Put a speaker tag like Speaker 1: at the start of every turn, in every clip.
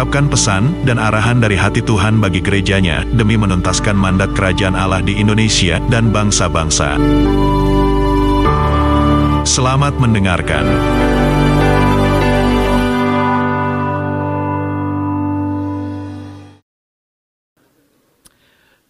Speaker 1: mengungkapkan pesan dan arahan dari hati Tuhan bagi gerejanya demi menuntaskan mandat kerajaan Allah di Indonesia dan bangsa-bangsa. Selamat mendengarkan.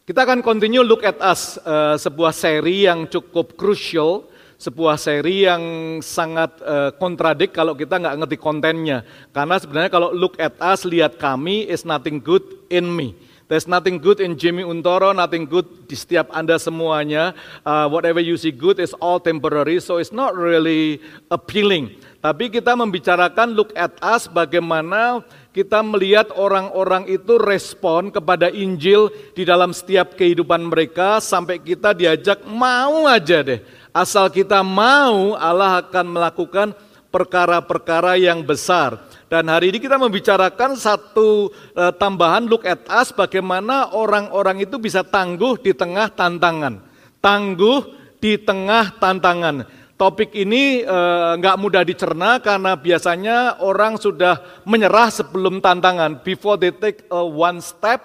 Speaker 2: Kita akan continue look at us, uh, sebuah seri yang cukup crucial, sebuah seri yang sangat uh, kontradik kalau kita nggak ngerti kontennya. Karena sebenarnya kalau look at us, lihat kami is nothing good in me. There's nothing good in Jimmy Untoro, nothing good di setiap Anda semuanya. Uh, whatever you see good is all temporary, so it's not really appealing. Tapi kita membicarakan look at us bagaimana kita melihat orang-orang itu respon kepada Injil di dalam setiap kehidupan mereka sampai kita diajak mau aja deh. Asal kita mau Allah akan melakukan perkara-perkara yang besar. Dan hari ini kita membicarakan satu uh, tambahan look at us bagaimana orang-orang itu bisa tangguh di tengah tantangan. Tangguh di tengah tantangan. Topik ini uh, nggak mudah dicerna karena biasanya orang sudah menyerah sebelum tantangan. Before they take uh, one step,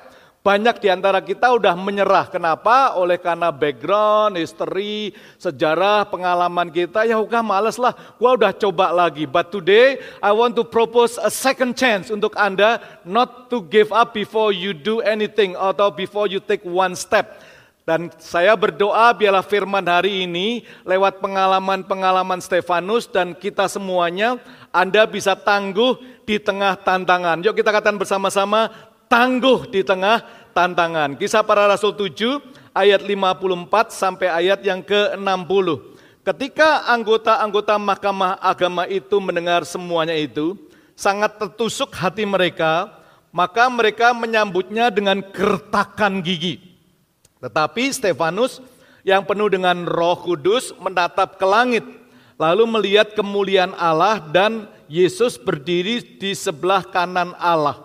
Speaker 2: banyak di antara kita udah menyerah. Kenapa? Oleh karena background, history, sejarah, pengalaman kita. Ya udah males lah, gua udah coba lagi. But today I want to propose a second chance untuk Anda not to give up before you do anything atau before you take one step. Dan saya berdoa biarlah firman hari ini lewat pengalaman-pengalaman Stefanus dan kita semuanya Anda bisa tangguh di tengah tantangan. Yuk kita katakan bersama-sama tangguh di tengah tantangan. Kisah para Rasul 7 ayat 54 sampai ayat yang ke-60. Ketika anggota-anggota Mahkamah Agama itu mendengar semuanya itu, sangat tertusuk hati mereka, maka mereka menyambutnya dengan gertakan gigi. Tetapi Stefanus yang penuh dengan roh kudus menatap ke langit, lalu melihat kemuliaan Allah dan Yesus berdiri di sebelah kanan Allah.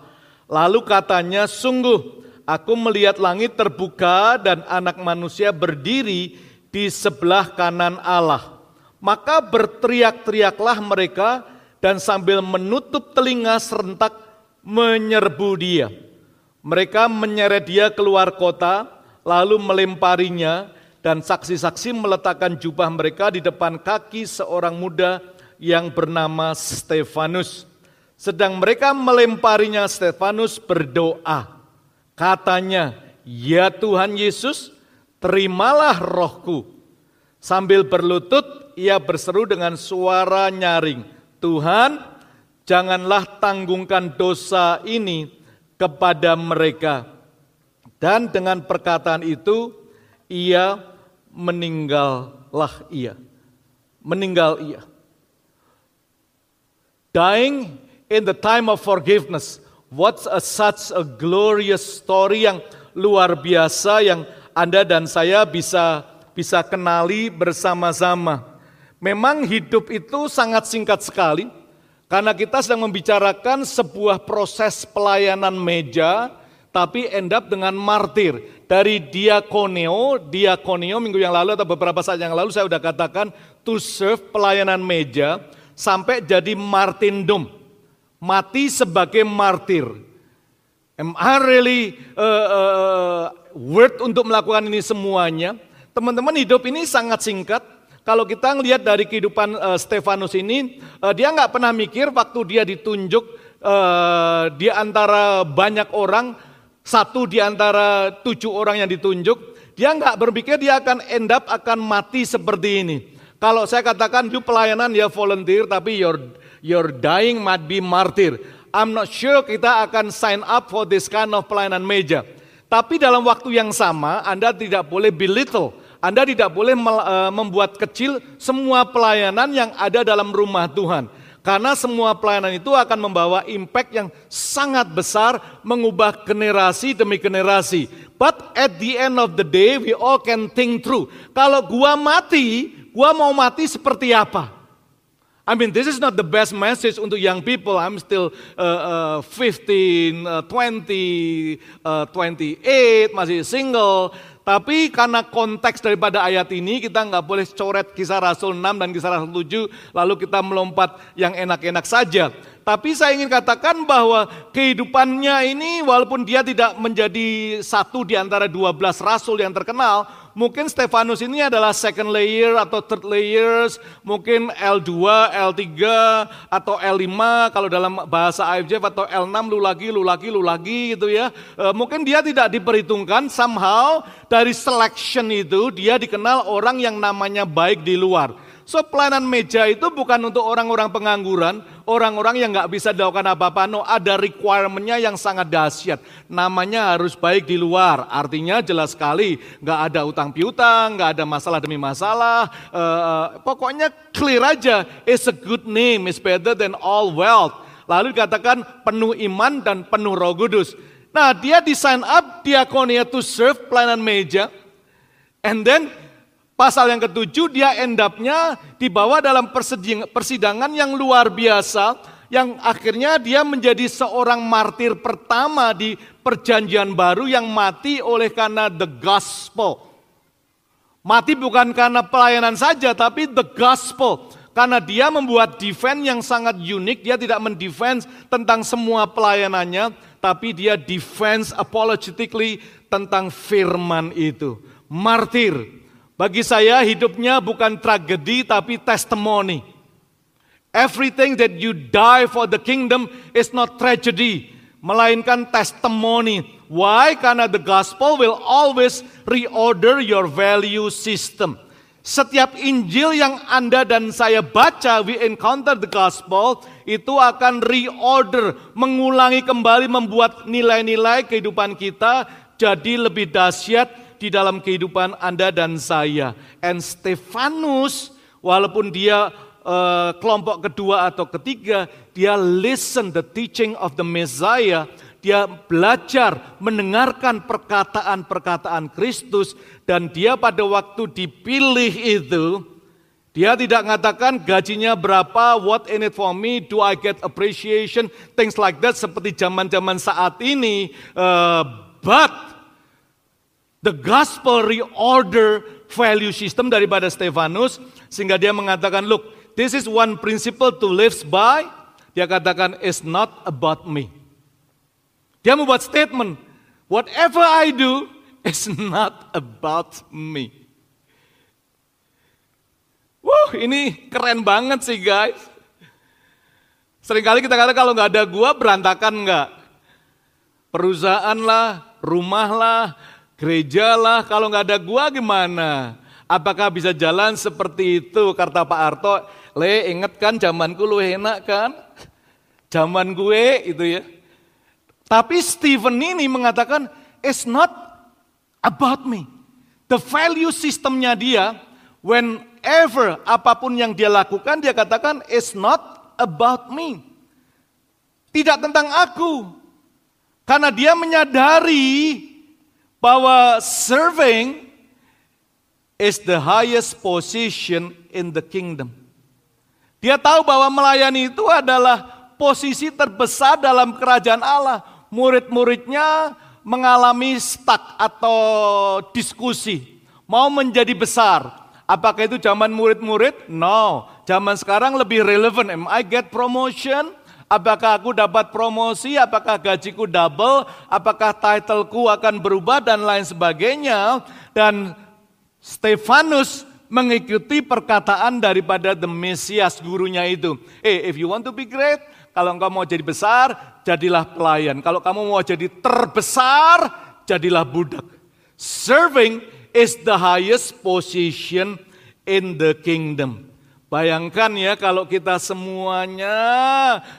Speaker 2: Lalu katanya, sungguh aku melihat langit terbuka dan anak manusia berdiri di sebelah kanan Allah. Maka berteriak-teriaklah mereka dan sambil menutup telinga serentak menyerbu dia. Mereka menyeret dia keluar kota, lalu melemparinya, dan saksi-saksi meletakkan jubah mereka di depan kaki seorang muda yang bernama Stefanus. Sedang mereka melemparinya, Stefanus berdoa. Katanya, ya Tuhan Yesus, terimalah rohku. Sambil berlutut, ia berseru dengan suara nyaring. Tuhan, janganlah tanggungkan dosa ini kepada mereka. Dan dengan perkataan itu, ia meninggallah ia. Meninggal ia. Dying in the time of forgiveness. What's a, such a glorious story yang luar biasa yang Anda dan saya bisa bisa kenali bersama-sama. Memang hidup itu sangat singkat sekali karena kita sedang membicarakan sebuah proses pelayanan meja tapi end up dengan martir. Dari diakoneo, diakoneo minggu yang lalu atau beberapa saat yang lalu saya sudah katakan to serve pelayanan meja sampai jadi martindom mati sebagai martir. Am I really uh, uh, worth untuk melakukan ini semuanya? Teman-teman hidup ini sangat singkat. Kalau kita ngelihat dari kehidupan uh, Stefanus ini, uh, dia nggak pernah mikir waktu dia ditunjuk uh, di antara banyak orang, satu di antara tujuh orang yang ditunjuk, dia nggak berpikir dia akan end up akan mati seperti ini. Kalau saya katakan you pelayanan ya volunteer, tapi your your dying might be martyr. I'm not sure kita akan sign up for this kind of pelayanan meja. Tapi dalam waktu yang sama, Anda tidak boleh belittle. Anda tidak boleh membuat kecil semua pelayanan yang ada dalam rumah Tuhan. Karena semua pelayanan itu akan membawa impact yang sangat besar mengubah generasi demi generasi. But at the end of the day we all can think through. Kalau gua mati, gua mau mati seperti apa? I mean, this is not the best message untuk young people. I'm still uh, uh, 15, uh, 20, uh, 28, masih single. Tapi karena konteks daripada ayat ini kita nggak boleh coret kisah Rasul 6 dan kisah Rasul 7 lalu kita melompat yang enak-enak saja. Tapi saya ingin katakan bahwa kehidupannya ini walaupun dia tidak menjadi satu di antara 12 rasul yang terkenal, mungkin Stefanus ini adalah second layer atau third layers, mungkin L2, L3 atau L5 kalau dalam bahasa IFJ atau L6 lu lagi, lu lagi, lu lagi gitu ya. E, mungkin dia tidak diperhitungkan somehow dari selection itu dia dikenal orang yang namanya baik di luar. So pelayanan meja itu bukan untuk orang-orang pengangguran, orang-orang yang nggak bisa dilakukan apa-apa. No, ada requirementnya yang sangat dahsyat. Namanya harus baik di luar. Artinya jelas sekali, nggak ada utang piutang, nggak ada masalah demi masalah. Uh, pokoknya clear aja. It's a good name, it's better than all wealth. Lalu dikatakan penuh iman dan penuh roh kudus. Nah dia di sign up diakonia to serve pelayanan meja. And then Pasal yang ketujuh dia endapnya dibawa dalam persidangan yang luar biasa yang akhirnya dia menjadi seorang martir pertama di perjanjian baru yang mati oleh karena the gospel. Mati bukan karena pelayanan saja tapi the gospel. Karena dia membuat defense yang sangat unik, dia tidak mendefense tentang semua pelayanannya, tapi dia defense apologetically tentang firman itu. Martir, bagi saya hidupnya bukan tragedi tapi testimoni. Everything that you die for the kingdom is not tragedy, melainkan testimoni. Why? Karena the gospel will always reorder your value system. Setiap Injil yang Anda dan saya baca, we encounter the gospel, itu akan reorder, mengulangi kembali, membuat nilai-nilai kehidupan kita jadi lebih dahsyat, di dalam kehidupan Anda dan saya. And Stefanus, walaupun dia uh, kelompok kedua atau ketiga, dia listen the teaching of the Messiah, dia belajar mendengarkan perkataan-perkataan Kristus dan dia pada waktu dipilih itu dia tidak mengatakan gajinya berapa, what in it for me, do I get appreciation, things like that seperti zaman-zaman saat ini. Uh, but The gospel reorder value system daripada Stefanus sehingga dia mengatakan, look, this is one principle to live by. Dia katakan, it's not about me. Dia membuat statement, whatever I do is not about me. Wow, ini keren banget sih guys. Seringkali kita kata kalau nggak ada gua berantakan nggak? Perusahaan lah, rumah lah, Gereja lah, kalau nggak ada gua gimana? Apakah bisa jalan seperti itu? Kata Pak Arto, le inget kan zamanku lu enak kan? Zaman gue itu ya. Tapi Stephen ini mengatakan, it's not about me. The value systemnya dia, whenever apa pun yang dia lakukan, dia katakan, it's not about me. Tidak tentang aku. Karena dia menyadari bahwa serving is the highest position in the kingdom. Dia tahu bahwa melayani itu adalah posisi terbesar dalam kerajaan Allah. Murid-muridnya mengalami stuck atau diskusi. Mau menjadi besar. Apakah itu zaman murid-murid? No. Zaman sekarang lebih relevan. Am I get promotion? Apakah aku dapat promosi, apakah gajiku double, apakah titleku akan berubah dan lain sebagainya. Dan Stefanus mengikuti perkataan daripada the Mesias gurunya itu. Eh, hey, if you want to be great, kalau engkau mau jadi besar, jadilah pelayan. Kalau kamu mau jadi terbesar, jadilah budak. Serving is the highest position in the kingdom. Bayangkan ya kalau kita semuanya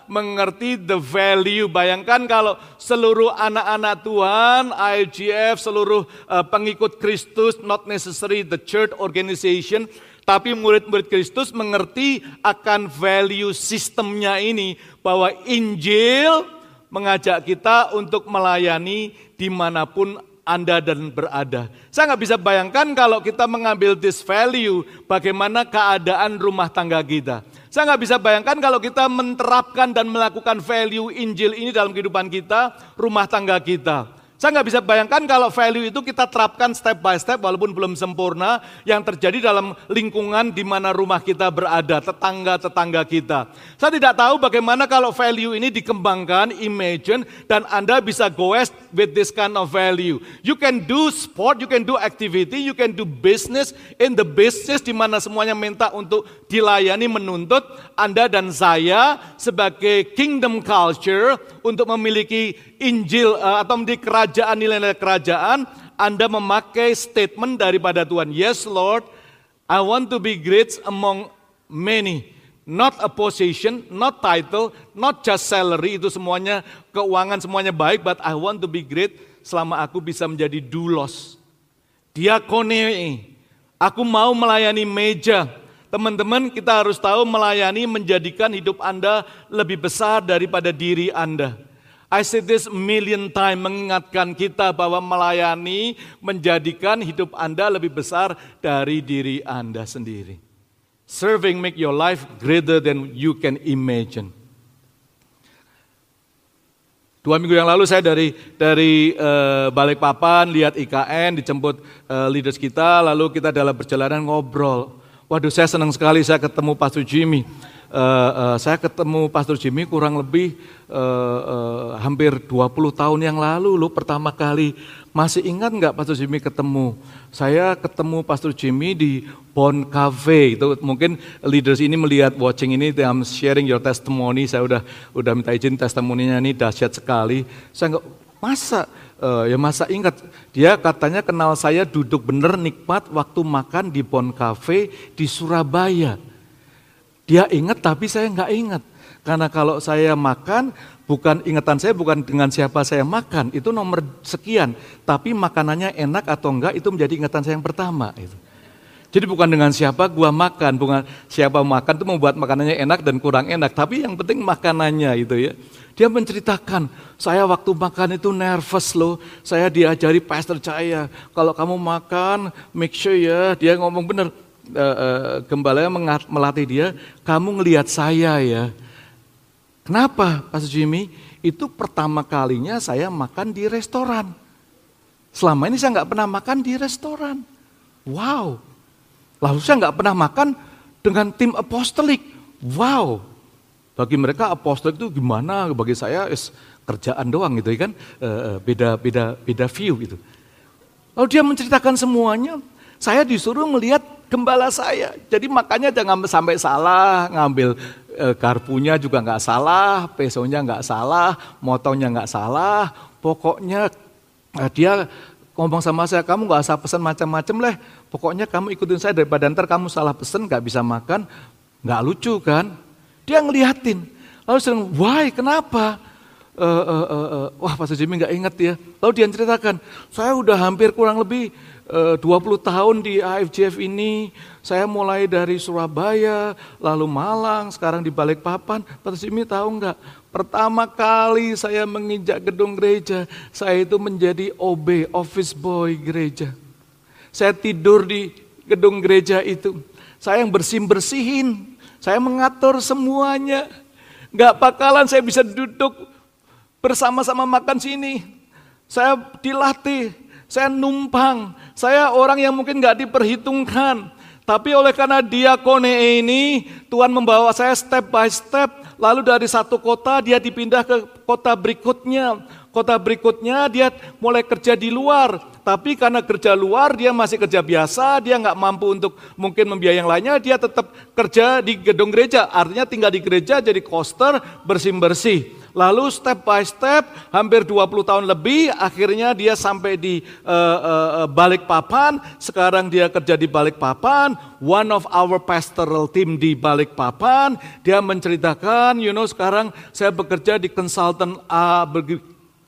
Speaker 2: mengerti the value. Bayangkan kalau seluruh anak-anak Tuhan, IGF, seluruh uh, pengikut Kristus, not necessary the church organization, tapi murid-murid Kristus mengerti akan value sistemnya ini. Bahwa Injil mengajak kita untuk melayani di mana pun anda dan berada. Saya nggak bisa bayangkan kalau kita mengambil this value, bagaimana keadaan rumah tangga kita. Saya nggak bisa bayangkan kalau kita menerapkan dan melakukan value Injil ini dalam kehidupan kita, rumah tangga kita. Saya nggak bisa bayangkan kalau value itu kita terapkan step by step walaupun belum sempurna yang terjadi dalam lingkungan di mana rumah kita berada, tetangga-tetangga kita. Saya tidak tahu bagaimana kalau value ini dikembangkan, imagine, dan Anda bisa goes with this kind of value. You can do sport, you can do activity, you can do business in the business di mana semuanya minta untuk dilayani menuntut Anda dan saya sebagai kingdom culture untuk memiliki Injil eh, atau di kerajaan nilai-nilai kerajaan, Anda memakai statement daripada Tuhan, "Yes Lord, I want to be great among many." Not a position, not title, not just salary, itu semuanya keuangan semuanya baik, but I want to be great selama aku bisa menjadi dulos. Diakone, aku mau melayani meja. Teman-teman kita harus tahu melayani menjadikan hidup Anda lebih besar daripada diri Anda. I said this million time mengingatkan kita bahwa melayani menjadikan hidup Anda lebih besar dari diri Anda sendiri. Serving make your life greater than you can imagine. Dua minggu yang lalu saya dari dari uh, Balikpapan lihat IKN dijemput uh, leaders kita lalu kita dalam perjalanan ngobrol. Waduh saya senang sekali saya ketemu Pastor Jimmy uh, uh, saya ketemu Pastor Jimmy kurang lebih uh, uh, hampir 20 tahun yang lalu loh pertama kali. Masih ingat nggak Pastor Jimmy ketemu? Saya ketemu Pastor Jimmy di Bon Cafe. Itu mungkin leaders ini melihat watching ini, I'm sharing your testimony. Saya udah udah minta izin testimoninya ini dahsyat sekali. Saya nggak masa uh, ya masa ingat dia katanya kenal saya duduk bener nikmat waktu makan di Bon Cafe di Surabaya. Dia ingat tapi saya nggak ingat. Karena kalau saya makan, bukan ingatan saya bukan dengan siapa saya makan, itu nomor sekian. Tapi makanannya enak atau enggak itu menjadi ingatan saya yang pertama. Itu. Jadi bukan dengan siapa gua makan, bukan siapa makan itu membuat makanannya enak dan kurang enak. Tapi yang penting makanannya itu ya. Dia menceritakan, saya waktu makan itu nervous loh. Saya diajari pastor saya, kalau kamu makan, make sure ya. Dia ngomong bener, uh, gembala melatih dia, kamu ngelihat saya ya. Kenapa Pastor Jimmy? Itu pertama kalinya saya makan di restoran. Selama ini saya nggak pernah makan di restoran. Wow. Lalu saya nggak pernah makan dengan tim apostolik. Wow. Bagi mereka apostolik itu gimana? Bagi saya is kerjaan doang gitu kan. Beda beda beda view gitu. Lalu dia menceritakan semuanya. Saya disuruh melihat gembala saya. Jadi makanya jangan sampai salah ngambil e, garpunya juga nggak salah, pesonya nggak salah, motonya nggak salah. Pokoknya e, dia ngomong sama saya, kamu nggak usah pesan macam-macam lah. Pokoknya kamu ikutin saya daripada ntar kamu salah pesan nggak bisa makan, nggak lucu kan? Dia ngeliatin. Lalu sering, why kenapa? Uh, uh, uh, uh. Wah Pastor Jimmy nggak inget ya. Lalu dia ceritakan, saya udah hampir kurang lebih 20 eh, tahun di AFJF ini, saya mulai dari Surabaya, lalu Malang, sekarang di Balikpapan. Pak Simi tahu enggak? Pertama kali saya menginjak gedung gereja, saya itu menjadi OB, office boy gereja. Saya tidur di gedung gereja itu. Saya yang bersih-bersihin, saya mengatur semuanya. Enggak bakalan saya bisa duduk bersama-sama makan sini. Saya dilatih, saya numpang, saya orang yang mungkin nggak diperhitungkan. Tapi oleh karena diakone ini, Tuhan membawa saya step by step. Lalu dari satu kota dia dipindah ke kota berikutnya. Kota berikutnya dia mulai kerja di luar. Tapi karena kerja luar dia masih kerja biasa, dia nggak mampu untuk mungkin membiayai yang lainnya, dia tetap kerja di gedung gereja. Artinya tinggal di gereja jadi koster bersih-bersih. Lalu step by step, hampir 20 tahun lebih, akhirnya dia sampai di uh, uh, Balikpapan. Sekarang dia kerja di Balikpapan. One of our pastoral team di Balikpapan. Dia menceritakan, you know sekarang saya bekerja di konsultan A,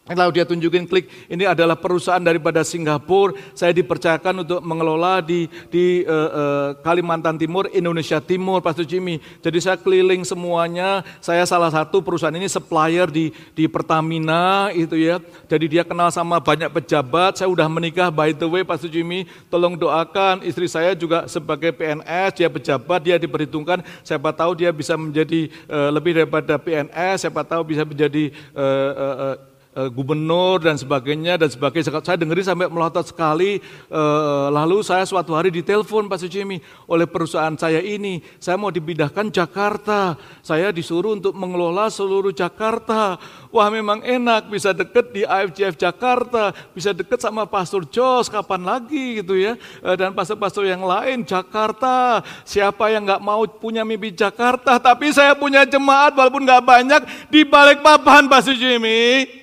Speaker 2: Lalu dia tunjukin klik, ini adalah perusahaan daripada Singapura. Saya dipercayakan untuk mengelola di di uh, uh, Kalimantan Timur, Indonesia Timur, Pastor Jimmy. Jadi saya keliling semuanya. Saya salah satu perusahaan ini supplier di di Pertamina itu ya. Jadi dia kenal sama banyak pejabat. Saya udah menikah by the way, Pastor Jimmy. Tolong doakan istri saya juga sebagai PNS, dia pejabat, dia diperhitungkan. Siapa tahu dia bisa menjadi uh, lebih daripada PNS. Siapa tahu bisa menjadi uh, uh, Eh, gubernur dan sebagainya dan sebagainya. Saya dengerin sampai melotot sekali. Eh, lalu saya suatu hari ditelepon Pak Sujimi oleh perusahaan saya ini. Saya mau dipindahkan Jakarta. Saya disuruh untuk mengelola seluruh Jakarta. Wah memang enak bisa deket di IFJF Jakarta, bisa deket sama Pastor Jos kapan lagi gitu ya. Eh, dan pastor-pastor yang lain Jakarta. Siapa yang nggak mau punya mimpi Jakarta? Tapi saya punya jemaat walaupun nggak banyak di balik papan Pak Sujimi.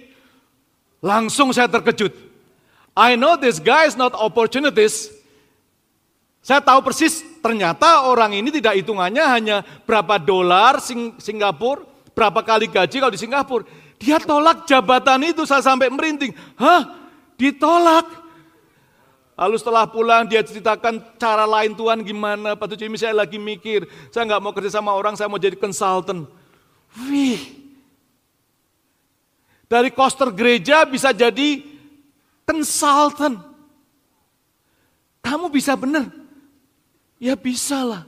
Speaker 2: Langsung saya terkejut. I know this guy is not opportunities. Saya tahu persis ternyata orang ini tidak hitungannya hanya berapa dolar Sing Singapura, berapa kali gaji kalau di Singapura. Dia tolak jabatan itu saya sampai merinding. Hah? Ditolak? Lalu setelah pulang dia ceritakan cara lain Tuhan gimana. Pak Jimmy saya lagi mikir, saya nggak mau kerja sama orang, saya mau jadi konsultan. Wih, dari koster gereja bisa jadi konsultan. Kamu bisa benar? Ya bisa lah.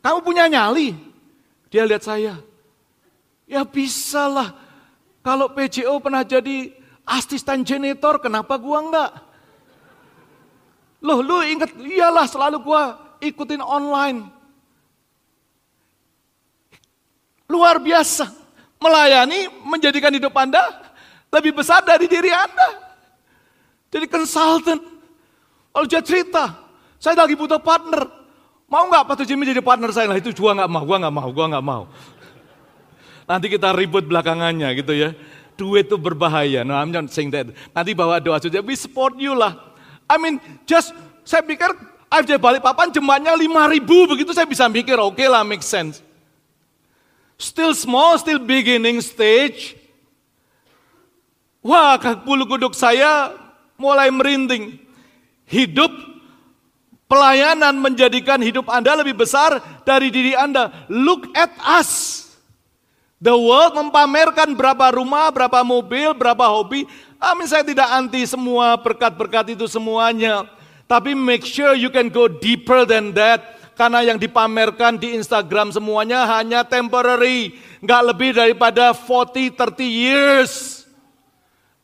Speaker 2: Kamu punya nyali? Dia lihat saya. Ya bisa lah. Kalau PJO pernah jadi asisten janitor, kenapa gua enggak? Loh, lu ingat, iyalah selalu gua ikutin online. Luar biasa melayani, menjadikan hidup Anda lebih besar dari diri Anda. Jadi konsultan. Kalau dia cerita, saya lagi butuh partner. Mau nggak Pak Jimmy jadi partner saya? Lah itu gua nggak mau, gua nggak mau, gua nggak mau. Nanti kita ribut belakangannya gitu ya. Duit itu berbahaya. No, I'm not saying that. Nanti bawa doa saja, we support you lah. I mean, just saya pikir AFJ balik papan jemaatnya 5 ribu begitu saya bisa mikir oke okay lah make sense. Still small, still beginning stage. Wah, bulu kuduk saya mulai merinding. Hidup pelayanan menjadikan hidup Anda lebih besar dari diri Anda. Look at us. The world mempamerkan berapa rumah, berapa mobil, berapa hobi. Amin, saya tidak anti semua berkat-berkat itu semuanya. Tapi make sure you can go deeper than that. Karena yang dipamerkan di Instagram semuanya hanya temporary. Nggak lebih daripada 40-30 years.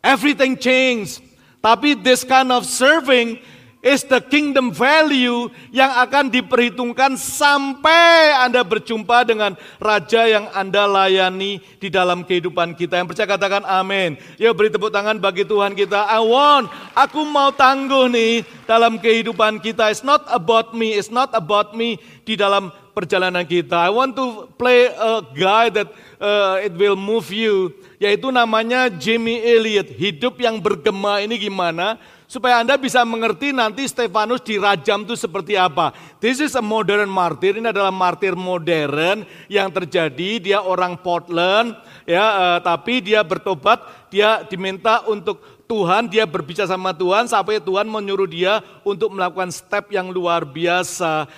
Speaker 2: Everything changed. Tapi this kind of serving is the kingdom value yang akan diperhitungkan sampai Anda berjumpa dengan Raja yang Anda layani di dalam kehidupan kita. Yang percaya katakan amin. Yuk beri tepuk tangan bagi Tuhan kita. I want, aku mau tangguh nih dalam kehidupan kita. It's not about me, it's not about me di dalam perjalanan kita. I want to play a guy that uh, it will move you. Yaitu namanya Jamie Elliot. Hidup yang bergema ini gimana? Supaya Anda bisa mengerti nanti Stefanus dirajam itu seperti apa. This is a modern martyr, ini adalah martir modern yang terjadi, dia orang Portland, ya, uh, tapi dia bertobat, dia diminta untuk Tuhan, dia berbicara sama Tuhan sampai Tuhan menyuruh dia untuk melakukan step yang luar biasa.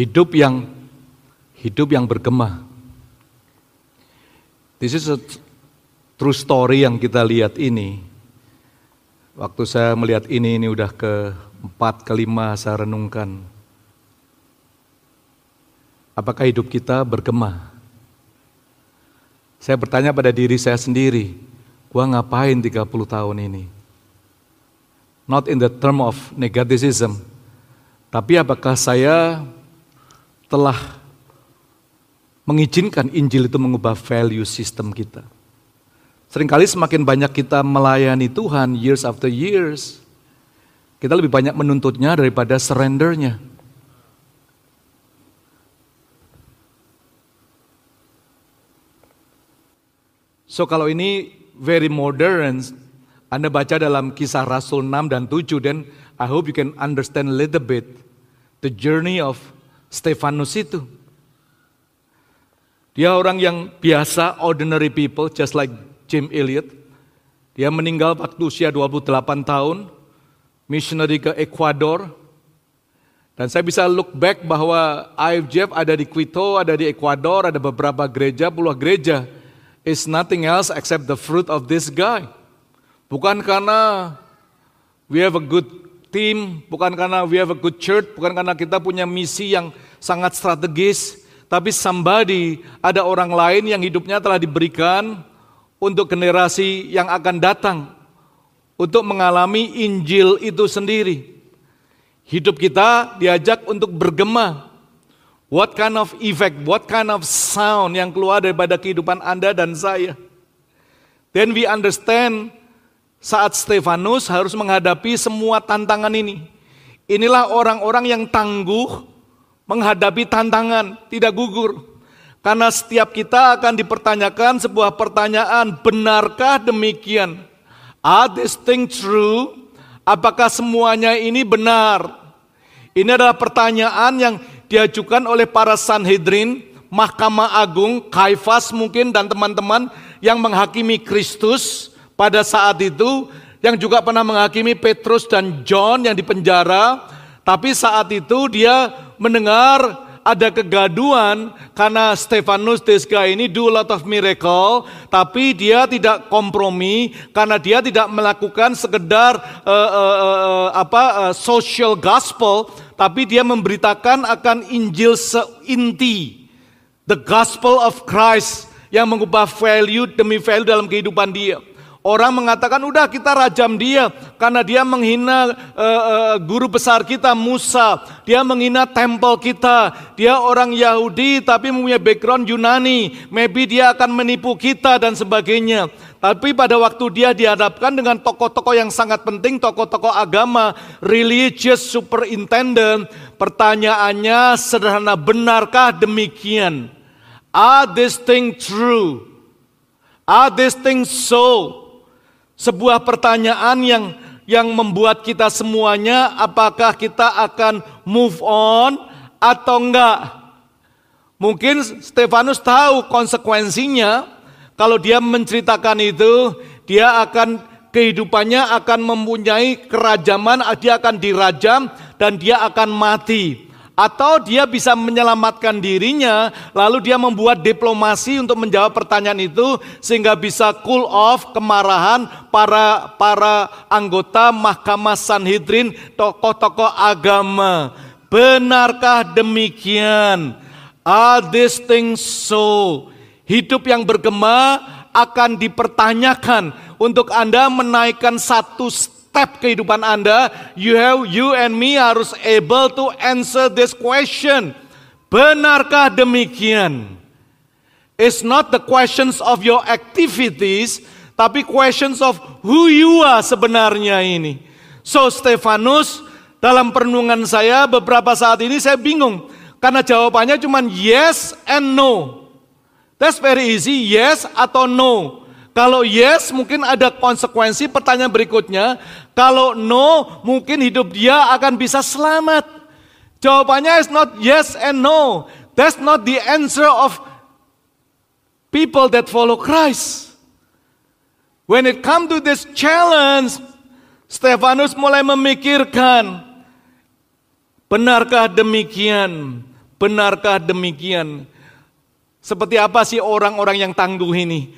Speaker 2: Hidup yang hidup yang bergema. This is a true story yang kita lihat ini. Waktu saya melihat ini, ini udah ke empat, kelima saya renungkan. Apakah hidup kita bergema? Saya bertanya pada diri saya sendiri, gua ngapain 30 tahun ini? Not in the term of negativism, tapi apakah saya telah mengizinkan Injil itu mengubah value sistem kita? Seringkali semakin banyak kita melayani Tuhan years after years, kita lebih banyak menuntutnya daripada surrendernya. So kalau ini very modern, Anda baca dalam kisah Rasul 6 dan 7 dan I hope you can understand a little bit the journey of Stefanus itu. Dia orang yang biasa, ordinary people, just like Jim Elliot. Dia meninggal waktu usia 28 tahun, missionary ke Ecuador. Dan saya bisa look back bahwa IFJF ada di Quito, ada di Ecuador, ada beberapa gereja, puluh gereja. Is nothing else except the fruit of this guy. Bukan karena we have a good team, bukan karena we have a good church, bukan karena kita punya misi yang sangat strategis, tapi somebody, ada orang lain yang hidupnya telah diberikan untuk generasi yang akan datang, untuk mengalami Injil itu sendiri. Hidup kita diajak untuk bergema. What kind of effect, what kind of sound yang keluar daripada kehidupan Anda dan saya. Then we understand saat Stefanus harus menghadapi semua tantangan ini. Inilah orang-orang yang tangguh menghadapi tantangan, tidak gugur. Karena setiap kita akan dipertanyakan sebuah pertanyaan, benarkah demikian? Are this thing true? Apakah semuanya ini benar? Ini adalah pertanyaan yang diajukan oleh para Sanhedrin, Mahkamah Agung, Kaifas mungkin dan teman-teman yang menghakimi Kristus pada saat itu yang juga pernah menghakimi Petrus dan John yang dipenjara, tapi saat itu dia mendengar ada kegaduan karena Stefanus guy ini do a lot of miracle, tapi dia tidak kompromi karena dia tidak melakukan sekedar uh, uh, uh, apa uh, social gospel, tapi dia memberitakan akan Injil seinti, the gospel of Christ yang mengubah value demi value dalam kehidupan dia. Orang mengatakan udah kita rajam dia karena dia menghina uh, uh, guru besar kita Musa, dia menghina tempel kita. Dia orang Yahudi tapi mempunyai background Yunani, maybe dia akan menipu kita dan sebagainya. Tapi pada waktu dia dihadapkan dengan tokoh-tokoh yang sangat penting, tokoh-tokoh agama, religious superintendent, pertanyaannya sederhana, benarkah demikian? Are this thing true? Are this thing so? Sebuah pertanyaan yang yang membuat kita semuanya apakah kita akan move on atau enggak. Mungkin Stefanus tahu konsekuensinya kalau dia menceritakan itu, dia akan kehidupannya akan mempunyai kerajaman, dia akan dirajam dan dia akan mati. Atau dia bisa menyelamatkan dirinya, lalu dia membuat diplomasi untuk menjawab pertanyaan itu sehingga bisa cool off kemarahan para para anggota Mahkamah Sanhedrin, tokoh-tokoh agama. Benarkah demikian? Are these things so? Hidup yang bergema akan dipertanyakan untuk Anda menaikkan satu step kehidupan Anda, you have you and me harus able to answer this question. Benarkah demikian? It's not the questions of your activities, tapi questions of who you are sebenarnya ini. So Stefanus dalam perenungan saya beberapa saat ini saya bingung karena jawabannya cuma yes and no. That's very easy, yes atau no. Kalau yes mungkin ada konsekuensi pertanyaan berikutnya. Kalau no mungkin hidup dia akan bisa selamat. Jawabannya is not yes and no. That's not the answer of people that follow Christ. When it come to this challenge, Stefanus mulai memikirkan Benarkah demikian? Benarkah demikian? Seperti apa sih orang-orang yang tangguh ini?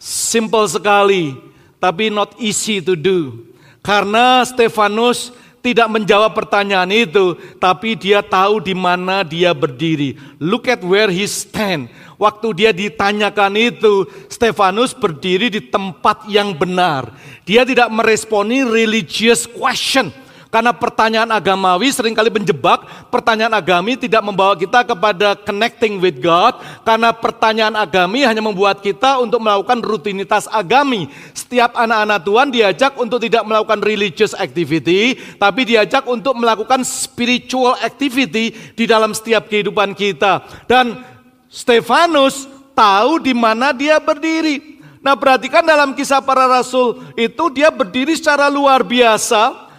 Speaker 2: Simple sekali, tapi not easy to do. Karena Stefanus tidak menjawab pertanyaan itu, tapi dia tahu di mana dia berdiri. Look at where he stand. Waktu dia ditanyakan itu, Stefanus berdiri di tempat yang benar. Dia tidak meresponi religious question. Karena pertanyaan agamawi sering kali menjebak, pertanyaan agami tidak membawa kita kepada connecting with God, karena pertanyaan agami hanya membuat kita untuk melakukan rutinitas agami. Setiap anak-anak Tuhan diajak untuk tidak melakukan religious activity, tapi diajak untuk melakukan spiritual activity di dalam setiap kehidupan kita. Dan Stefanus tahu di mana dia berdiri. Nah perhatikan dalam kisah para rasul itu dia berdiri secara luar biasa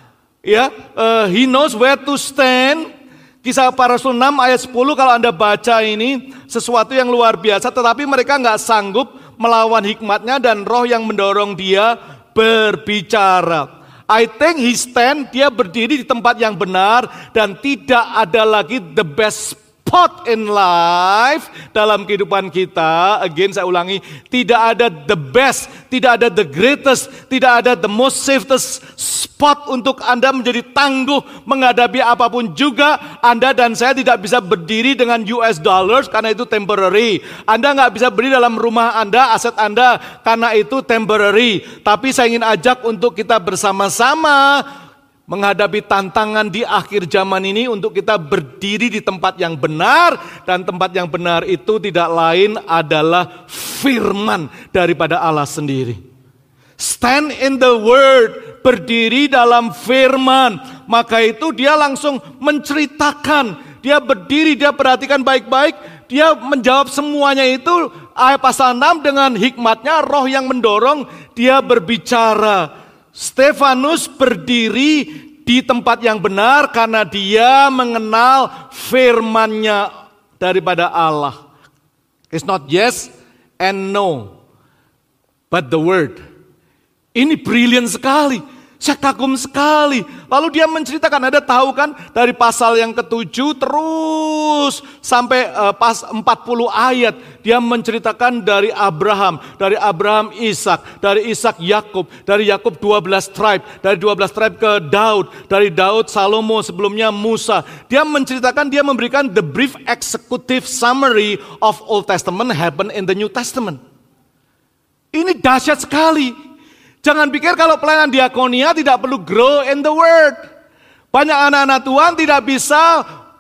Speaker 2: Ya, uh, he knows where to stand. Kisah para Rasul 6 ayat 10 kalau Anda baca ini sesuatu yang luar biasa tetapi mereka nggak sanggup melawan hikmatnya dan roh yang mendorong dia berbicara. I think he stand, dia berdiri di tempat yang benar dan tidak ada lagi the best spot in life dalam kehidupan kita. Again saya ulangi, tidak ada the best, tidak ada the greatest, tidak ada the most safest spot untuk Anda menjadi tangguh menghadapi apa pun juga. Anda dan saya tidak bisa berdiri dengan US dollars karena itu temporary. Anda nggak bisa berdiri dalam rumah Anda, aset Anda karena itu temporary. Tapi saya ingin ajak untuk kita bersama-sama menghadapi tantangan di akhir zaman ini untuk kita berdiri di tempat yang benar dan tempat yang benar itu tidak lain adalah firman daripada Allah sendiri. Stand in the word, berdiri dalam firman. Maka itu dia langsung menceritakan, dia berdiri, dia perhatikan baik-baik, dia menjawab semuanya itu ayat pasal 6 dengan hikmatnya roh yang mendorong dia berbicara. Stefanus berdiri di tempat yang benar karena dia mengenal firmannya daripada Allah. It's not yes and no, but the word. Ini brilian sekali. Saya kagum sekali. Lalu dia menceritakan, ada tahu kan dari pasal yang ketujuh terus sampai uh, pas 40 ayat. Dia menceritakan dari Abraham, dari Abraham Ishak, dari Ishak Yakub, dari Yakub 12 tribe, dari 12 tribe ke Daud, dari Daud Salomo, sebelumnya Musa. Dia menceritakan, dia memberikan the brief executive summary of Old Testament happen in the New Testament. Ini dahsyat sekali. Jangan pikir kalau pelayanan diakonia tidak perlu grow in the word. Banyak anak-anak Tuhan tidak bisa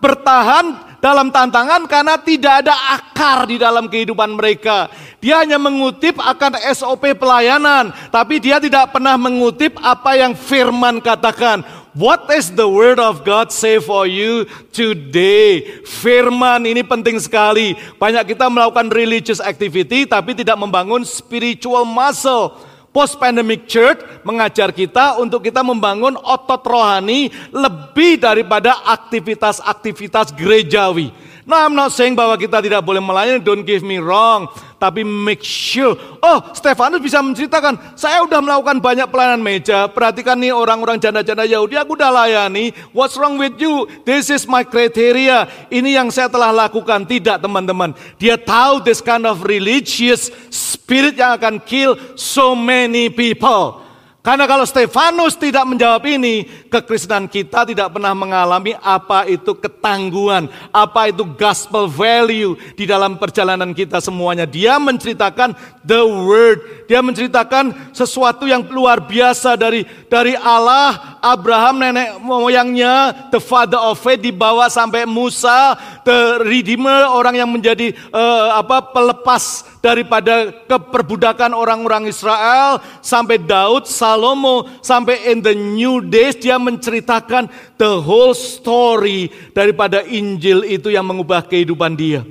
Speaker 2: bertahan dalam tantangan karena tidak ada akar di dalam kehidupan mereka. Dia hanya mengutip akan SOP pelayanan, tapi dia tidak pernah mengutip apa yang firman katakan. What is the word of God say for you today? Firman ini penting sekali. Banyak kita melakukan religious activity tapi tidak membangun spiritual muscle. Post pandemic church mengajar kita untuk kita membangun otot rohani lebih daripada aktivitas-aktivitas gerejawi. Nah, I'm not saying bahwa kita tidak boleh melayani, don't give me wrong. Tapi make sure, oh Stefanus bisa menceritakan, saya udah melakukan banyak pelayanan meja, perhatikan nih orang-orang janda-janda Yahudi, aku udah layani, what's wrong with you? This is my criteria, ini yang saya telah lakukan. Tidak teman-teman, dia tahu this kind of religious spirit yang akan kill so many people. Karena kalau Stefanus tidak menjawab ini, kekristenan kita tidak pernah mengalami apa itu ketangguhan, apa itu gospel value di dalam perjalanan kita semuanya. Dia menceritakan the word, dia menceritakan sesuatu yang luar biasa dari dari Allah, Abraham nenek moyangnya, the father of faith dibawa sampai Musa, the redeemer orang yang menjadi uh, apa pelepas daripada keperbudakan orang-orang Israel sampai Daud, Salomo, sampai in the new days dia menceritakan the whole story daripada Injil itu yang mengubah kehidupan dia.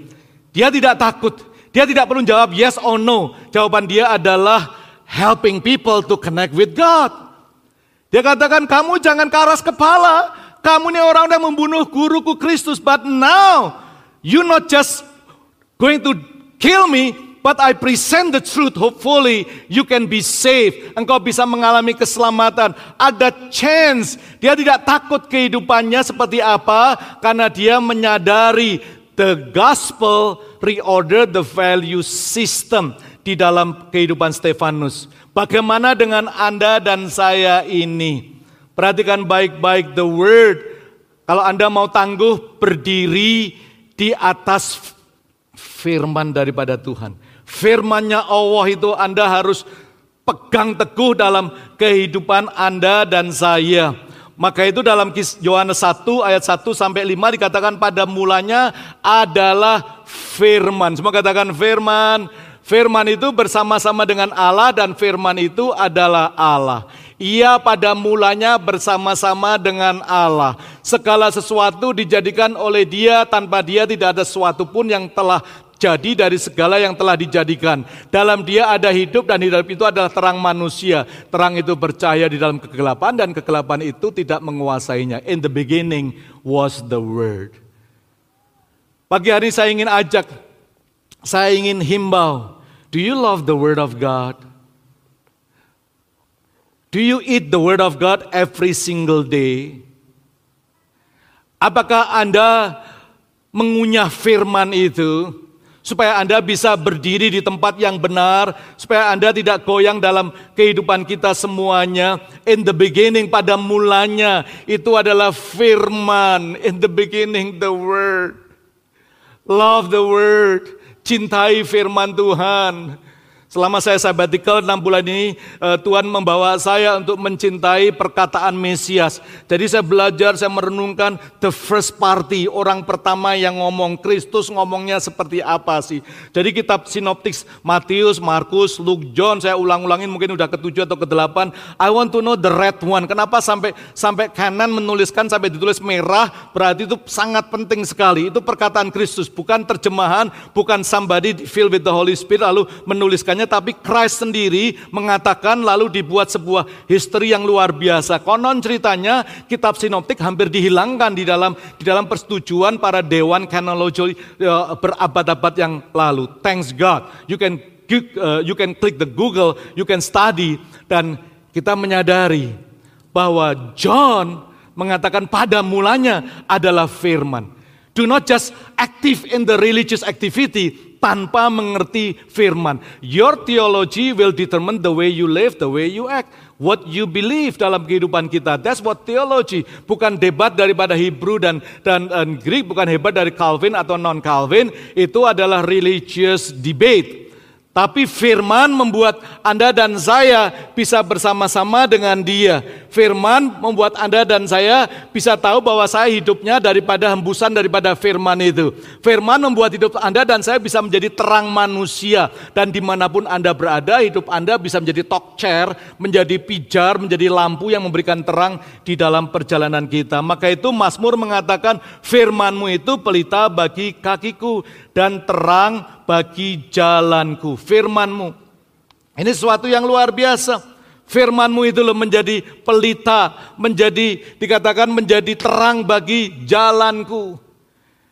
Speaker 2: Dia tidak takut, dia tidak perlu jawab yes or no. Jawaban dia adalah helping people to connect with God. Dia katakan kamu jangan keras kepala, kamu ini orang yang membunuh guruku Kristus, but now you not just going to kill me, but I present the truth. Hopefully you can be saved. Engkau bisa mengalami keselamatan. Ada chance. Dia tidak takut kehidupannya seperti apa karena dia menyadari the gospel reorder the value system di dalam kehidupan Stefanus. Bagaimana dengan Anda dan saya ini? Perhatikan baik-baik the word. Kalau Anda mau tangguh, berdiri di atas firman daripada Tuhan. Firmannya Allah itu Anda harus pegang teguh dalam kehidupan Anda dan saya. Maka itu dalam Yohanes 1 ayat 1 sampai 5 dikatakan pada mulanya adalah firman. Semua katakan firman. Firman itu bersama-sama dengan Allah dan firman itu adalah Allah. Ia pada mulanya bersama-sama dengan Allah. Segala sesuatu dijadikan oleh dia, tanpa dia tidak ada sesuatu pun yang telah jadi dari segala yang telah dijadikan. Dalam dia ada hidup dan hidup itu adalah terang manusia. Terang itu percaya di dalam kegelapan dan kegelapan itu tidak menguasainya. In the beginning was the word. Pagi hari saya ingin ajak, saya ingin himbau. Do you love the word of God? Do you eat the word of God every single day? Apakah Anda mengunyah firman itu? supaya Anda bisa berdiri di tempat yang benar, supaya Anda tidak goyang dalam kehidupan kita semuanya. In the beginning, pada mulanya, itu adalah firman. In the beginning, the word. Love the word. Cintai firman Tuhan. Selama saya sabbatical 6 bulan ini, eh, Tuhan membawa saya untuk mencintai perkataan Mesias. Jadi saya belajar, saya merenungkan the first party, orang pertama yang ngomong, Kristus ngomongnya seperti apa sih. Jadi kitab sinoptik Matius, Markus, Luke, John, saya ulang-ulangin mungkin udah ketujuh atau kedelapan. I want to know the red one. Kenapa sampai sampai kanan menuliskan sampai ditulis merah, berarti itu sangat penting sekali. Itu perkataan Kristus, bukan terjemahan, bukan somebody filled with the Holy Spirit lalu menuliskannya tapi Christ sendiri mengatakan lalu dibuat sebuah history yang luar biasa. Konon ceritanya kitab sinoptik hampir dihilangkan di dalam di dalam persetujuan para dewan kanologi uh, berabad-abad yang lalu. Thanks God. You can uh, you can click the Google, you can study dan kita menyadari bahwa John mengatakan pada mulanya adalah firman. Do not just active in the religious activity, tanpa mengerti firman. Your theology will determine the way you live, the way you act. What you believe dalam kehidupan kita. That's what theology. Bukan debat daripada Hebrew dan, dan, dan Greek, bukan hebat dari Calvin atau non-Calvin. Itu adalah religious debate. Tapi firman membuat Anda dan saya bisa bersama-sama dengan dia. Firman membuat Anda dan saya bisa tahu bahwa saya hidupnya daripada hembusan daripada firman itu. Firman membuat hidup Anda dan saya bisa menjadi terang manusia. Dan di mana pun Anda berada, hidup Anda bisa menjadi talk chair, menjadi pijar, menjadi lampu yang memberikan terang di dalam perjalanan kita. Maka itu Mazmur mengatakan firmanmu itu pelita bagi kakiku dan terang bagi jalanku. Firmanmu. Ini sesuatu yang luar biasa. Firmanmu itu menjadi pelita, menjadi dikatakan menjadi terang bagi jalanku.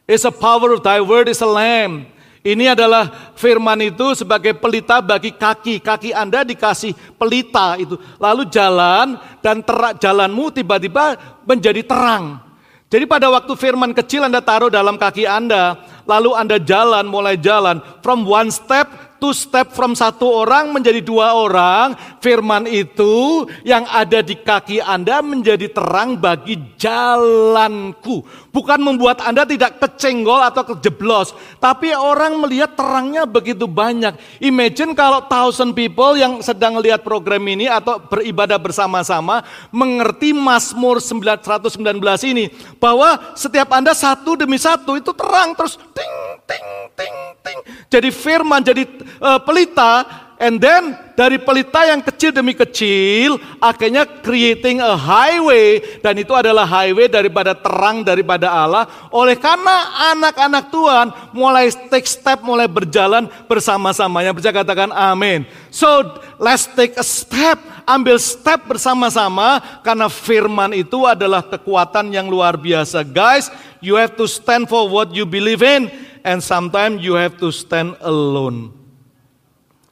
Speaker 2: It's a power of thy word is a lamp. Ini adalah firman itu sebagai pelita bagi kaki. Kaki Anda dikasih pelita itu. Lalu jalan dan terak jalanmu tiba-tiba menjadi terang. Jadi pada waktu firman kecil Anda taruh dalam kaki Anda, lalu Anda jalan, mulai jalan, from one step satu step from satu orang menjadi dua orang, firman itu yang ada di kaki Anda menjadi terang bagi jalanku. Bukan membuat Anda tidak kecenggol atau kejeblos, tapi orang melihat terangnya begitu banyak. Imagine kalau thousand people yang sedang lihat program ini atau beribadah bersama-sama mengerti Mazmur 119 ini bahwa setiap Anda satu demi satu itu terang terus ting ting ting ting. Jadi firman jadi uh, pelita and then dari pelita yang kecil demi kecil akhirnya creating a highway dan itu adalah highway daripada terang daripada Allah. Oleh karena anak-anak Tuhan mulai take step mulai berjalan bersama-sama yang bisa katakan amin. So let's take a step ambil step bersama-sama karena firman itu adalah kekuatan yang luar biasa. Guys you have to stand for what you believe in and sometimes you have to stand alone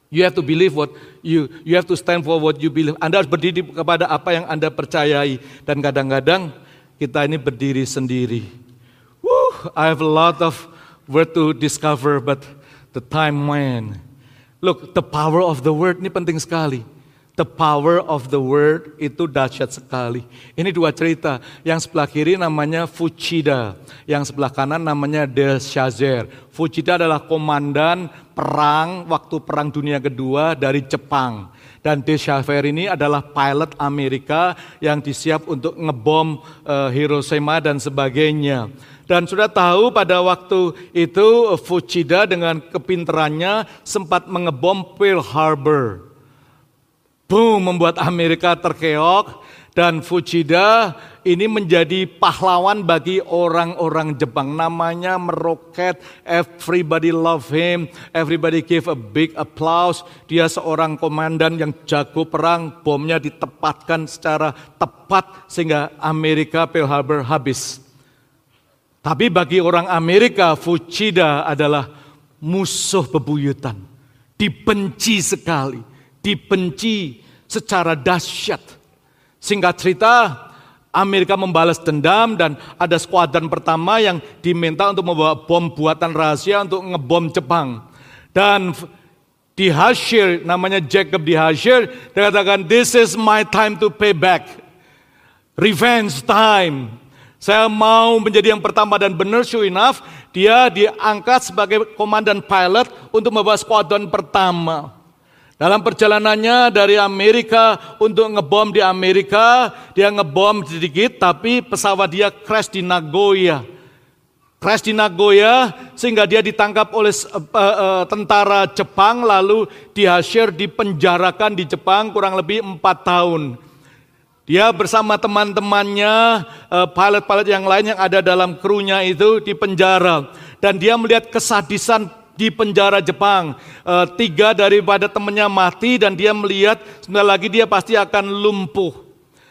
Speaker 2: You have to believe what you you have to stand for what you believe. Anda harus berdiri kepada apa yang Anda percayai dan kadang-kadang kita ini berdiri sendiri. Woo, I have a lot of word to discover but the time when. Look, the power of the word ini penting sekali. The power of the word itu dahsyat sekali. Ini dua cerita. Yang sebelah kiri namanya Fuchida. Yang sebelah kanan namanya Shazer. Fuchida adalah komandan perang waktu perang dunia kedua dari Jepang. Dan Shazer ini adalah pilot Amerika yang disiap untuk ngebom uh, Hiroshima dan sebagainya. Dan sudah tahu pada waktu itu Fuchida dengan kepinterannya sempat mengebom Pearl Harbor boom membuat Amerika terkeok dan Fujida ini menjadi pahlawan bagi orang-orang Jepang. Namanya meroket, everybody love him, everybody give a big applause. Dia seorang komandan yang jago perang, bomnya ditepatkan secara tepat sehingga Amerika Pearl Harbor habis. Tapi bagi orang Amerika, Fujida adalah musuh bebuyutan. Dibenci sekali dibenci secara dahsyat. Singkat cerita, Amerika membalas dendam dan ada skuadron pertama yang diminta untuk membawa bom buatan rahasia untuk ngebom Jepang. Dan di Hashir, namanya Jacob di Hashir, dia katakan, this is my time to pay back. Revenge time. Saya mau menjadi yang pertama dan benar sure enough, dia diangkat sebagai komandan pilot untuk membawa skuadron pertama. Dalam perjalanannya dari Amerika untuk ngebom di Amerika, dia ngebom sedikit tapi pesawat dia crash di Nagoya. Crash di Nagoya sehingga dia ditangkap oleh uh, uh, tentara Jepang lalu dihasil dipenjarakan di Jepang kurang lebih empat tahun. Dia bersama teman-temannya, pilot-pilot yang lain yang ada dalam krunya itu di penjara. Dan dia melihat kesadisan di penjara Jepang. E, tiga daripada temannya mati dan dia melihat sebentar lagi dia pasti akan lumpuh.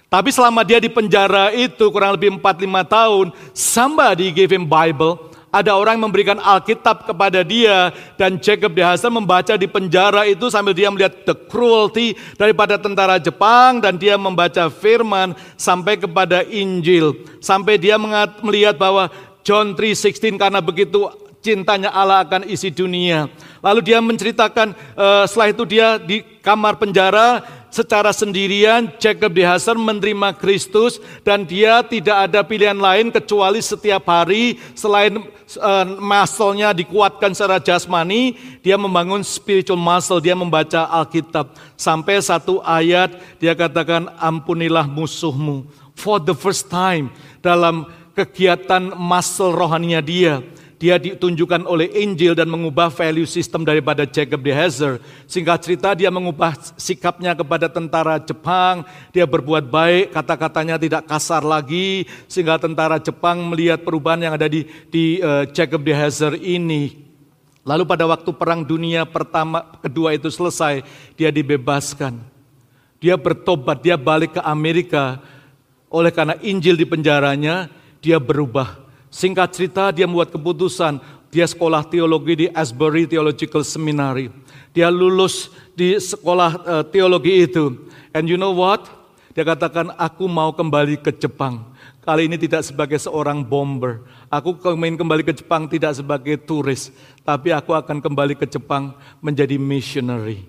Speaker 2: Tapi selama dia di penjara itu kurang lebih 4-5 tahun, somebody gave him Bible. Ada orang memberikan Alkitab kepada dia dan Jacob de Hazel membaca di penjara itu sambil dia melihat the cruelty daripada tentara Jepang dan dia membaca firman sampai kepada Injil. Sampai dia melihat bahwa John 3:16 karena begitu cintanya Allah akan isi dunia. Lalu dia menceritakan uh, setelah itu dia di kamar penjara secara sendirian Jacob de Hazer menerima Kristus dan dia tidak ada pilihan lain kecuali setiap hari selain uh, muscle-nya dikuatkan secara jasmani, dia membangun spiritual muscle, dia membaca Alkitab. Sampai satu ayat dia katakan ampunilah musuhmu. For the first time dalam kegiatan muscle rohaninya dia, dia ditunjukkan oleh Injil dan mengubah value system daripada Jacob de Hazer. Singkat cerita dia mengubah sikapnya kepada tentara Jepang, dia berbuat baik, kata-katanya tidak kasar lagi, sehingga tentara Jepang melihat perubahan yang ada di, di uh, Jacob de Hazer ini. Lalu pada waktu perang dunia pertama, kedua itu selesai, dia dibebaskan. Dia bertobat, dia balik ke Amerika. Oleh karena Injil di penjaranya, dia berubah Singkat cerita dia membuat keputusan, dia sekolah teologi di Asbury Theological Seminary. Dia lulus di sekolah uh, teologi itu. And you know what? Dia katakan, aku mau kembali ke Jepang. Kali ini tidak sebagai seorang bomber. Aku ingin kembali ke Jepang tidak sebagai turis. Tapi aku akan kembali ke Jepang menjadi missionary.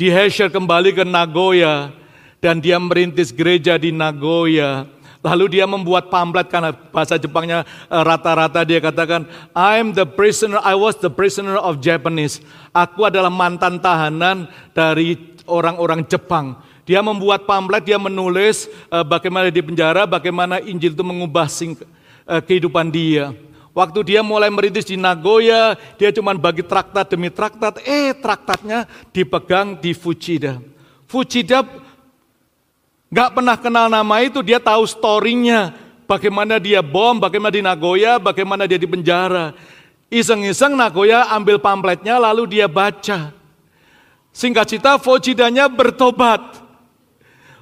Speaker 2: Di Hesher kembali ke Nagoya. Dan dia merintis gereja di Nagoya. Lalu dia membuat pamflet karena bahasa Jepangnya eh, rata-rata dia katakan, I'm the prisoner, I was the prisoner of Japanese. Aku adalah mantan tahanan dari orang-orang Jepang. Dia membuat pamflet, dia menulis uh, bagaimana di penjara, bagaimana Injil itu mengubah uh, kehidupan dia. Waktu dia mulai merintis di Nagoya, dia cuma bagi traktat demi traktat. Eh, traktatnya dipegang di Fujida. Fujida Gak pernah kenal nama itu, dia tahu storynya. Bagaimana dia bom, bagaimana di Nagoya, bagaimana dia di penjara. Iseng-iseng Nagoya ambil pamfletnya lalu dia baca. Singkat cerita Fojidanya bertobat.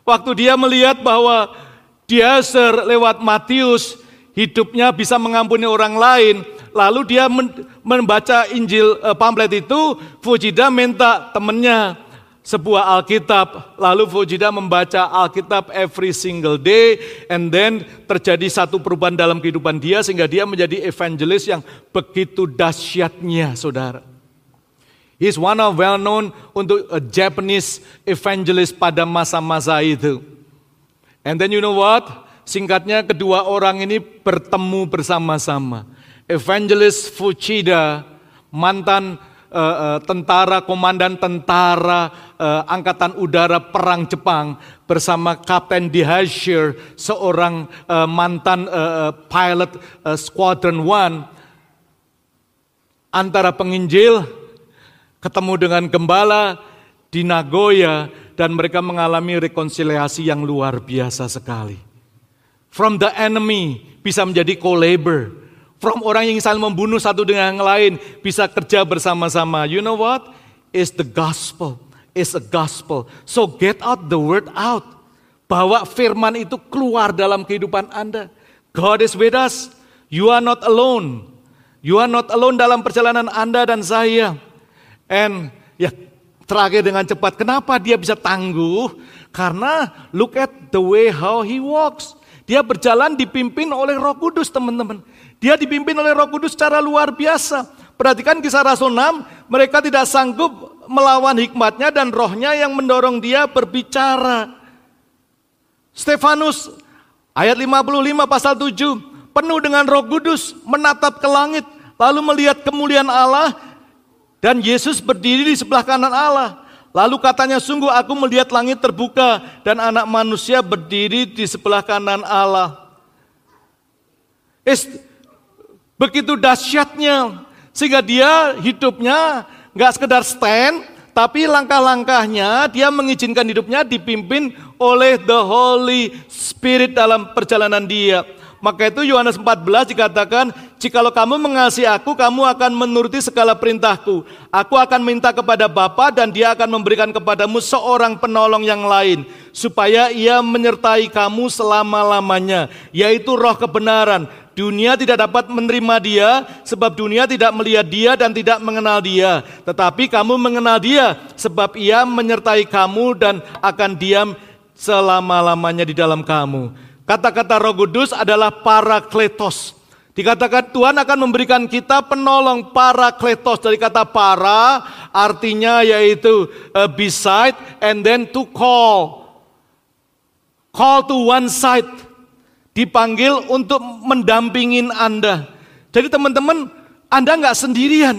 Speaker 2: Waktu dia melihat bahwa dia lewat Matius hidupnya bisa mengampuni orang lain. Lalu dia membaca Injil uh, pamflet itu, Fujida minta temennya sebuah Alkitab. Lalu Fujida membaca Alkitab every single day and then terjadi satu perubahan dalam kehidupan dia sehingga dia menjadi evangelis yang begitu dahsyatnya, Saudara. He's one of well known untuk a Japanese evangelist pada masa-masa itu. And then you know what? Singkatnya kedua orang ini bertemu bersama-sama. Evangelist Fuchida, mantan uh, tentara, komandan tentara uh, angkatan udara perang Jepang bersama Kapten Dihashir, seorang uh, mantan uh, pilot uh, Squadron One. Antara penginjil ketemu dengan gembala di Nagoya dan mereka mengalami rekonsiliasi yang luar biasa sekali. From the enemy bisa menjadi co-labor. From orang yang saling membunuh satu dengan yang lain bisa kerja bersama-sama. You know what? Is the gospel. Is a gospel. So get out the word out. Bawa firman itu keluar dalam kehidupan Anda. God is with us. You are not alone. You are not alone dalam perjalanan Anda dan saya. And ya terakhir dengan cepat. Kenapa dia bisa tangguh? Karena look at the way how he walks. Dia berjalan dipimpin oleh Roh Kudus, teman-teman. Dia dipimpin oleh Roh Kudus secara luar biasa. Perhatikan kisah Rasul 6, mereka tidak sanggup melawan hikmatnya dan rohnya yang mendorong dia berbicara. Stefanus ayat 55 pasal 7, penuh dengan Roh Kudus, menatap ke langit, lalu melihat kemuliaan Allah dan Yesus berdiri di sebelah kanan Allah. Lalu katanya, sungguh aku melihat langit terbuka dan anak manusia berdiri di sebelah kanan Allah. Is, begitu dahsyatnya, sehingga dia hidupnya nggak sekedar stand, tapi langkah-langkahnya dia mengizinkan hidupnya dipimpin oleh the Holy Spirit dalam perjalanan dia. Maka itu Yohanes 14 dikatakan, Jikalau kamu mengasihi aku, kamu akan menuruti segala perintahku. Aku akan minta kepada Bapa dan dia akan memberikan kepadamu seorang penolong yang lain. Supaya ia menyertai kamu selama-lamanya, yaitu roh kebenaran. Dunia tidak dapat menerima dia, sebab dunia tidak melihat dia dan tidak mengenal dia. Tetapi kamu mengenal dia, sebab ia menyertai kamu dan akan diam selama-lamanya di dalam kamu. Kata-kata Roh Kudus adalah parakletos. Dikatakan Tuhan akan memberikan kita penolong parakletos dari kata para artinya yaitu uh, beside and then to call. Call to one side. Dipanggil untuk mendampingin Anda. Jadi teman-teman, Anda nggak sendirian.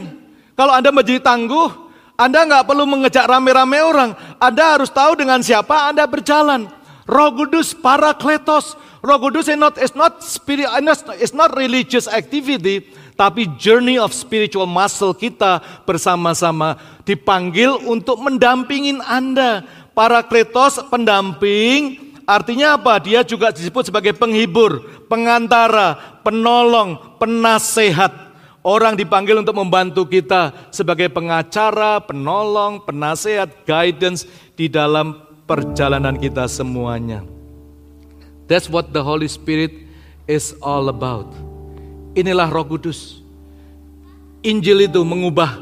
Speaker 2: Kalau Anda menjadi tangguh, Anda nggak perlu mengejar rame-rame orang. Anda harus tahu dengan siapa Anda berjalan. Roh Kudus parakletos. Roh Kudus is not is not spirit is not religious activity, tapi journey of spiritual muscle kita bersama-sama dipanggil untuk mendampingin Anda. Parakletos pendamping artinya apa? Dia juga disebut sebagai penghibur, pengantara, penolong, penasehat. Orang dipanggil untuk membantu kita sebagai pengacara, penolong, penasehat, guidance di dalam perjalanan kita semuanya. That's what the Holy Spirit is all about. Inilah Roh Kudus. Injil itu mengubah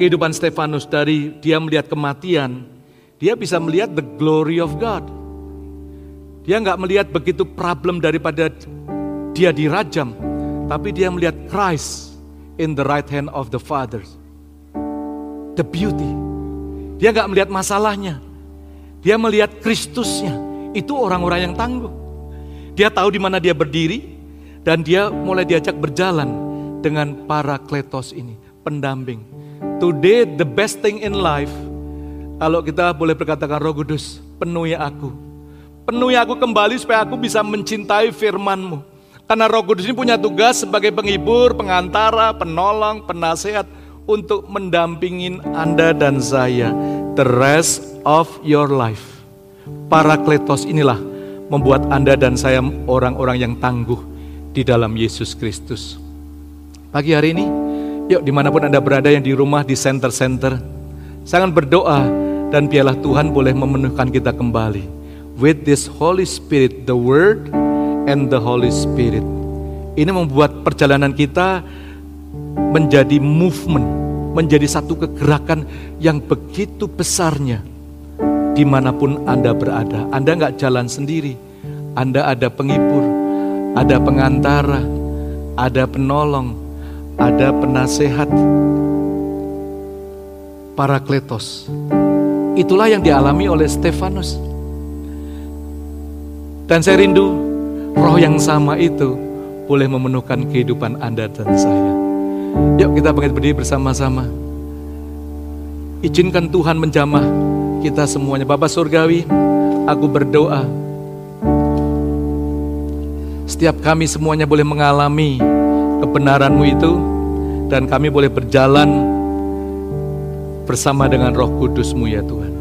Speaker 2: kehidupan Stefanus dari dia melihat kematian, dia bisa melihat the glory of God. Dia nggak melihat begitu problem daripada dia dirajam, tapi dia melihat Christ in the right hand of the Father. The beauty. Dia nggak melihat masalahnya, dia melihat Kristusnya. Itu orang-orang yang tangguh. Dia tahu di mana dia berdiri dan dia mulai diajak berjalan dengan para kletos ini, pendamping. Today the best thing in life kalau kita boleh berkatakan Roh Kudus, penuhi aku. Penuhi aku kembali supaya aku bisa mencintai firman-Mu. Karena Roh Kudus ini punya tugas sebagai penghibur, pengantara, penolong, penasehat untuk mendampingin Anda dan saya the rest of your life. Parakletos inilah membuat Anda dan saya orang-orang yang tangguh di dalam Yesus Kristus. Pagi hari ini, yuk di mana pun Anda berada yang di rumah, di center-center, sangat berdoa dan biarlah Tuhan boleh memenuhkan kita kembali. With this Holy Spirit, the Word and the Holy Spirit. Ini membuat perjalanan kita menjadi movement, menjadi satu kegerakan yang begitu besarnya di mana pun Anda berada. Anda nggak jalan sendiri, Anda ada penghibur, ada pengantara, ada penolong, ada penasehat, parakletos. Itulah yang dialami oleh Stefanus. Dan saya rindu roh yang sama itu boleh memenuhkan kehidupan Anda dan saya. Yuk kita bangkit berdiri bersama-sama. Izinkan Tuhan menjamah kita semuanya. Bapak Surgawi, aku berdoa. Setiap kami semuanya boleh mengalami kebenaranmu itu dan kami boleh berjalan bersama dengan roh kudusmu ya Tuhan.